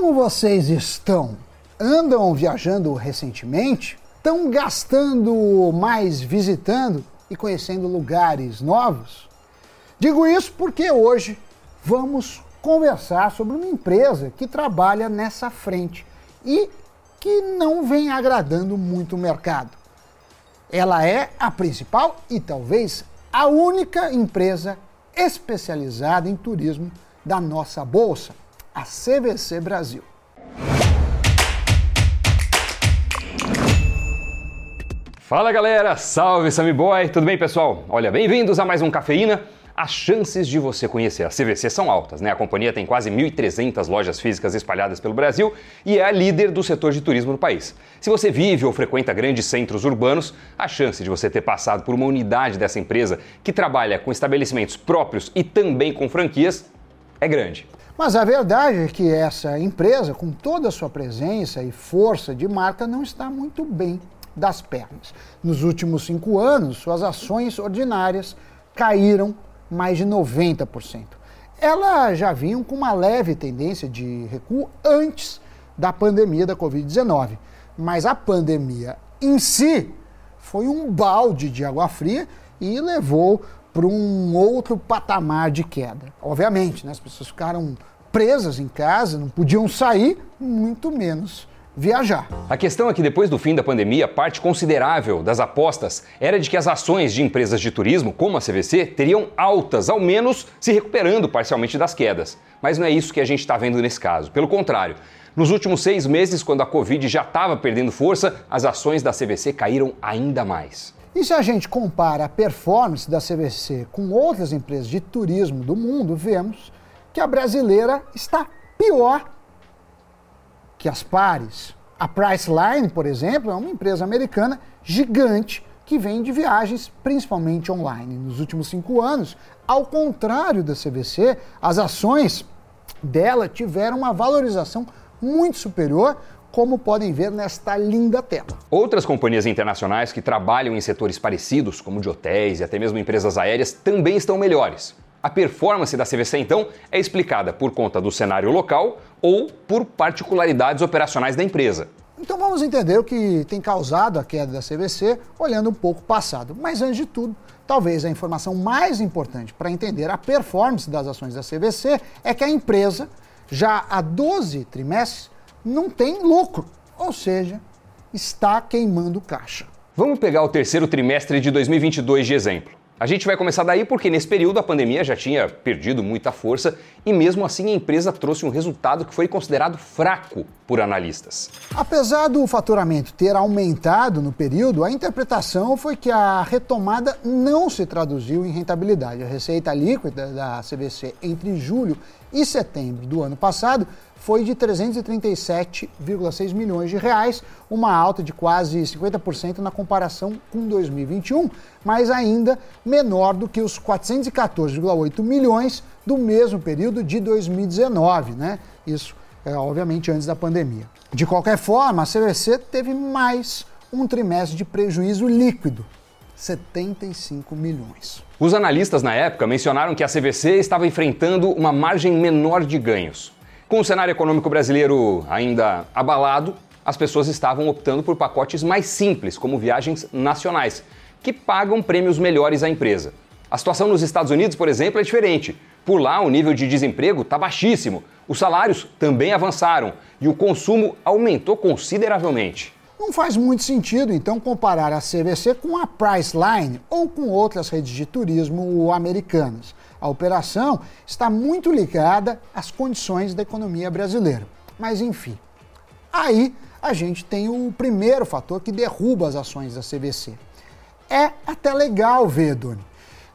Como vocês estão? Andam viajando recentemente? Estão gastando mais visitando e conhecendo lugares novos? Digo isso porque hoje vamos conversar sobre uma empresa que trabalha nessa frente e que não vem agradando muito o mercado. Ela é a principal e talvez a única empresa especializada em turismo da nossa bolsa, a CVC Brasil. Fala galera, salve Sammy Boy, tudo bem pessoal? Olha, bem-vindos a mais um Cafeína. As chances de você conhecer a CVC são altas, né? A companhia tem quase 1.300 lojas físicas espalhadas pelo Brasil e é a líder do setor de turismo no país. Se você vive ou frequenta grandes centros urbanos, a chance de você ter passado por uma unidade dessa empresa que trabalha com estabelecimentos próprios e também com franquias é grande. Mas a verdade é que essa empresa, com toda a sua presença e força de marca, não está muito bem das pernas. Nos últimos cinco anos, suas ações ordinárias caíram mais de 90%. Elas já vinham com uma leve tendência de recuo antes da pandemia da Covid-19, mas a pandemia em si foi um balde de água fria e levou para um outro patamar de queda. Obviamente, né, as pessoas ficaram presas em casa, não podiam sair, muito menos viajar. A questão é que depois do fim da pandemia, parte considerável das apostas era de que as ações de empresas de turismo, como a CVC, teriam altas, ao menos se recuperando parcialmente das quedas. Mas não é isso que a gente está vendo nesse caso. Pelo contrário, nos últimos seis meses, quando a Covid já estava perdendo força, as ações da CVC caíram ainda mais. E se a gente compara a performance da CVC com outras empresas de turismo do mundo, vemos que a brasileira está pior que as pares. A Priceline, por exemplo, é uma empresa americana gigante que vende viagens principalmente online. Nos últimos cinco anos, ao contrário da CVC, as ações dela tiveram uma valorização muito superior, como podem ver nesta linda tela. Outras companhias internacionais que trabalham em setores parecidos, como de hotéis e até mesmo empresas aéreas, também estão melhores. A performance da CVC, então, é explicada por conta do cenário local ou por particularidades operacionais da empresa. Então vamos entender o que tem causado a queda da CVC olhando um pouco o passado. Mas antes de tudo, talvez a informação mais importante para entender a performance das ações da CVC é que a empresa, já há 12 trimestres, não tem lucro, ou seja, está queimando caixa. Vamos pegar o terceiro trimestre de 2022 de exemplo. A gente vai começar daí porque nesse período a pandemia já tinha perdido muita força e mesmo assim a empresa trouxe um resultado que foi considerado fraco por analistas. Apesar do faturamento ter aumentado no período, a interpretação foi que a retomada não se traduziu em rentabilidade. A receita líquida da CVC entre julho e setembro do ano passado foi de 337,6 milhões de reais, uma alta de quase 50% na comparação com 2021, mas ainda menor do que os 414,8 milhões do mesmo período de 2019, né? Isso é obviamente antes da pandemia. De qualquer forma, a CVC teve mais um trimestre de prejuízo líquido, 75 milhões. Os analistas na época mencionaram que a CVC estava enfrentando uma margem menor de ganhos. Com o cenário econômico brasileiro ainda abalado, as pessoas estavam optando por pacotes mais simples, como viagens nacionais, que pagam prêmios melhores à empresa. A situação nos Estados Unidos, por exemplo, é diferente. Por lá, o nível de desemprego está baixíssimo, os salários também avançaram e o consumo aumentou consideravelmente. Não faz muito sentido, então, comparar a CVC com a Priceline ou com outras redes de turismo americanas. A operação está muito ligada às condições da economia brasileira. Mas, enfim, aí a gente tem o primeiro fator que derruba as ações da CVC. É até legal ver, Doni,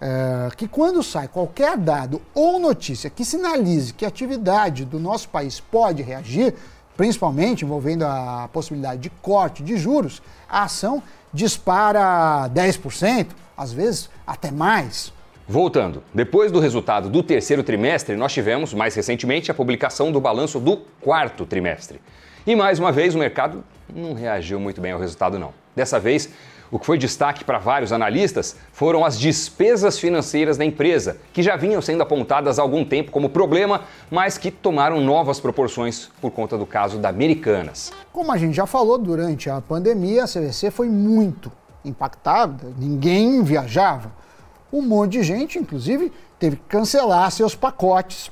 é, que quando sai qualquer dado ou notícia que sinalize que a atividade do nosso país pode reagir, principalmente envolvendo a possibilidade de corte de juros, a ação dispara 10%, às vezes até mais. Voltando, depois do resultado do terceiro trimestre, nós tivemos, mais recentemente, a publicação do balanço do quarto trimestre. E mais uma vez o mercado não reagiu muito bem ao resultado, não. Dessa vez, O que foi destaque para vários analistas foram as despesas financeiras da empresa, que já vinham sendo apontadas há algum tempo como problema, mas que tomaram novas proporções por conta do caso da Americanas. Como a gente já falou, durante a pandemia, a CVC foi muito impactada, ninguém viajava. Um monte de gente, inclusive, teve que cancelar seus pacotes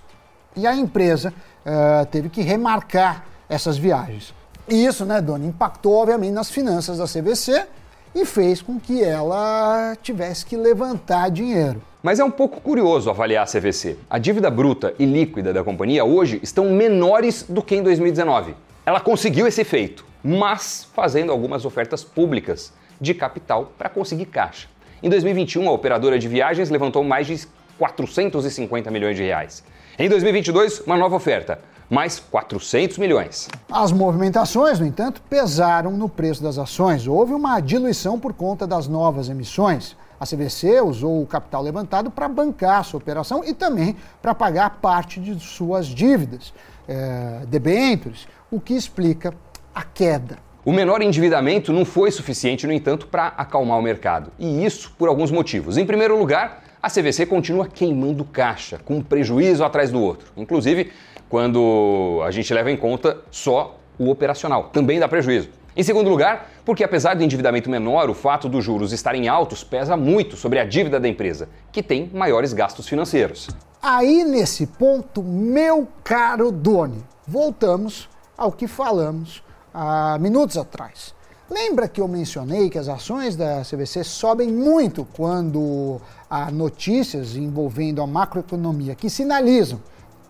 e a empresa uh, teve que remarcar essas viagens. E isso, né, Dona, impactou obviamente nas finanças da CVC e fez com que ela tivesse que levantar dinheiro. Mas é um pouco curioso avaliar a CVC. A dívida bruta e líquida da companhia hoje estão menores do que em 2019. Ela conseguiu esse feito, mas fazendo algumas ofertas públicas de capital para conseguir caixa. Em 2021, a operadora de viagens levantou mais de 450 milhões de reais. Em 2022, uma nova oferta, mais 400 milhões. As movimentações, no entanto, pesaram no preço das ações. Houve uma diluição por conta das novas emissões. A CVC usou o capital levantado para bancar sua operação e também para pagar parte de suas dívidas, é, debêntures, o que explica a queda. O menor endividamento não foi suficiente, no entanto, para acalmar o mercado. E isso por alguns motivos. Em primeiro lugar, a CVC continua queimando caixa, com um prejuízo atrás do outro. Inclusive, quando a gente leva em conta só o operacional. Também dá prejuízo. Em segundo lugar, porque apesar do endividamento menor, o fato dos juros estarem altos pesa muito sobre a dívida da empresa, que tem maiores gastos financeiros. Aí nesse ponto, meu caro Doni, voltamos ao que falamos há minutos atrás. Lembra que eu mencionei que as ações da CVC sobem muito quando há notícias envolvendo a macroeconomia que sinalizam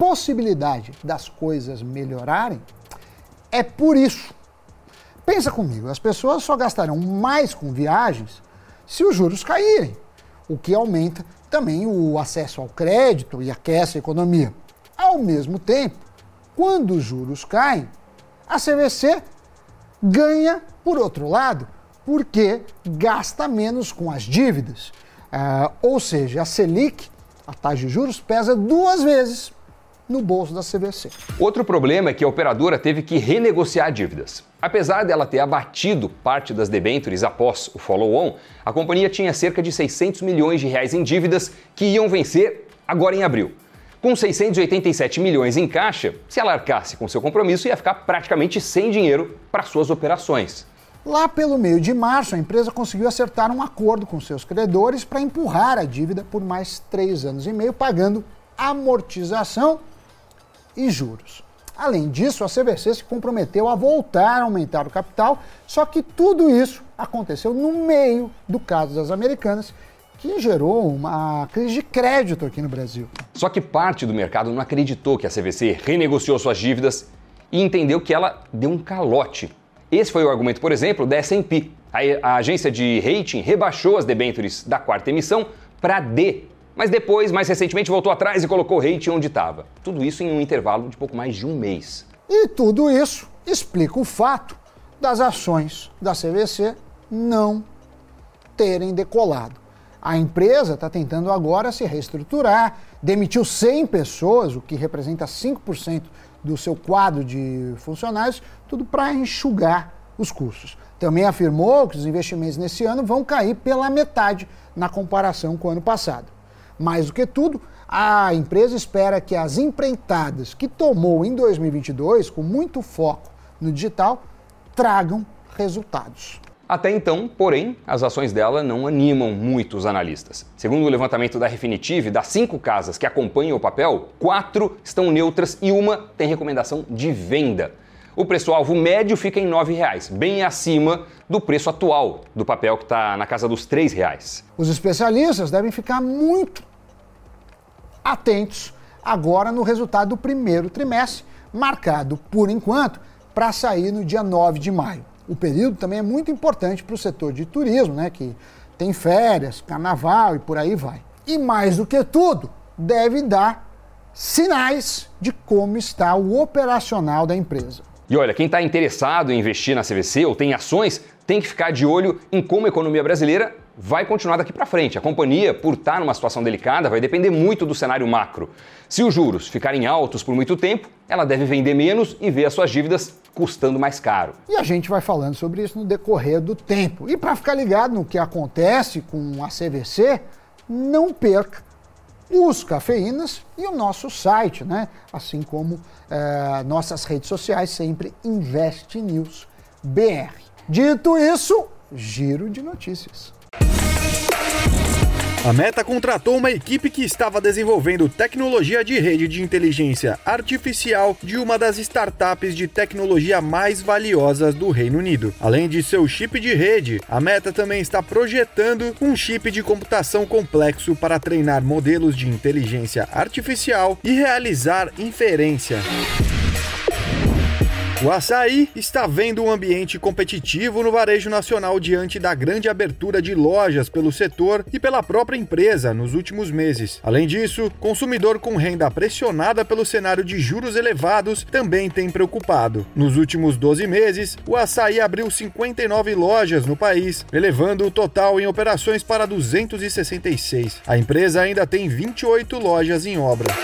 possibilidade das coisas melhorarem, é por isso. Pensa comigo, as pessoas só gastarão mais com viagens se os juros caírem, o que aumenta também o acesso ao crédito e aquece a economia. Ao mesmo tempo, quando os juros caem, a CVC ganha por outro lado, porque gasta menos com as dívidas. Uh, ou seja, a Selic, a taxa de juros, pesa duas vezes no bolso da CVC. Outro problema é que a operadora teve que renegociar dívidas. Apesar dela ter abatido parte das debêntures após o follow-on, a companhia tinha cerca de 600 milhões de reais em dívidas que iam vencer agora em abril. Com 687 milhões em caixa, se ela arcasse com seu compromisso, ia ficar praticamente sem dinheiro para suas operações. Lá pelo meio de março, a empresa conseguiu acertar um acordo com seus credores para empurrar a dívida por mais três anos e meio, pagando amortização e juros. Além disso, a CVC se comprometeu a voltar a aumentar o capital, só que tudo isso aconteceu no meio do caso das americanas, que gerou uma crise de crédito aqui no Brasil. Só que parte do mercado não acreditou que a CVC renegociou suas dívidas e entendeu que ela deu um calote. Esse foi o argumento, por exemplo, da S&P. A, agência de rating rebaixou as debêntures da quarta emissão para D mas depois, mais recentemente, voltou atrás e colocou o rate onde estava. Tudo isso em um intervalo de pouco mais de um mês. E tudo isso explica o fato das ações da CVC não terem decolado. A empresa está tentando agora se reestruturar, demitiu 100 pessoas, o que representa 5% do seu quadro de funcionários, tudo para enxugar os custos. Também afirmou que os investimentos nesse ano vão cair pela metade na comparação com o ano passado. Mais do que tudo, a empresa espera que as empreitadas que tomou em 2022, com muito foco no digital, tragam resultados. Até então, porém, as ações dela não animam muito os analistas. Segundo o levantamento da Refinitiv, das cinco casas que acompanham o papel, quatro estão neutras e uma tem recomendação de venda. O preço-alvo médio fica em R$ 9,00, bem acima do preço atual do papel que está na casa dos R$ 3,00. Os especialistas devem ficar muito atentos agora no resultado do primeiro trimestre, marcado por enquanto para sair no dia 9 de maio. O período também é muito importante para o setor de turismo, né, que tem férias, carnaval e por aí vai. E mais do que tudo, deve dar sinais de como está o operacional da empresa. E olha, quem está interessado em investir na CVC ou tem ações, tem que ficar de olho em como a economia brasileira vai continuar daqui para frente. A companhia, por estar numa situação delicada, vai depender muito do cenário macro. Se os juros ficarem altos por muito tempo, ela deve vender menos e ver as suas dívidas custando mais caro. E a gente vai falando sobre isso no decorrer do tempo. E para ficar ligado no que acontece com a CVC, não perca os cafeínas e o nosso site, né? Assim como é, nossas redes sociais, sempre Invest News BR. Dito isso, giro de notícias. A Meta contratou uma equipe que estava desenvolvendo tecnologia de rede de inteligência artificial de uma das startups de tecnologia mais valiosas do Reino Unido. Além de seu chip de rede, a Meta também está projetando um chip de computação complexo para treinar modelos de inteligência artificial e realizar inferência. O açaí está vendo um ambiente competitivo no varejo nacional diante da grande abertura de lojas pelo setor e pela própria empresa nos últimos meses. Além disso, consumidor com renda pressionada pelo cenário de juros elevados também tem preocupado. Nos últimos 12 meses, o açaí abriu 59 lojas no país, elevando o total em operações para 266. A empresa ainda tem 28 lojas em obra.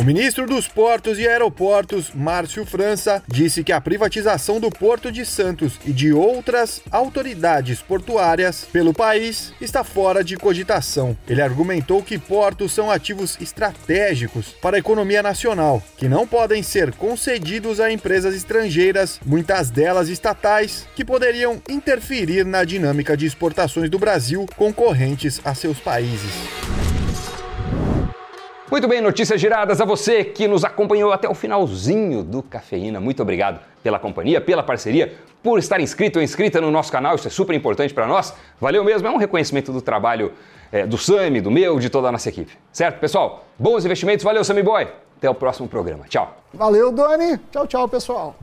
O ministro dos Portos e Aeroportos, Márcio França, disse que a privatização do Porto de Santos e de outras autoridades portuárias pelo país está fora de cogitação. Ele argumentou que portos são ativos estratégicos para a economia nacional, que não podem ser concedidos a empresas estrangeiras, muitas delas estatais, que poderiam interferir na dinâmica de exportações do Brasil concorrentes a seus países. Muito bem, notícias giradas a você que nos acompanhou até o finalzinho do Cafeína. Muito obrigado pela companhia, pela parceria, por estar inscrito ou inscrita no nosso canal. Isso é super importante para nós. Valeu mesmo, é um reconhecimento do trabalho é, do Sami, do meu, de toda a nossa equipe. Certo, pessoal? Bons investimentos. Valeu, Sami Boy. Até o próximo programa. Tchau. Valeu, Doni. Tchau, tchau, pessoal.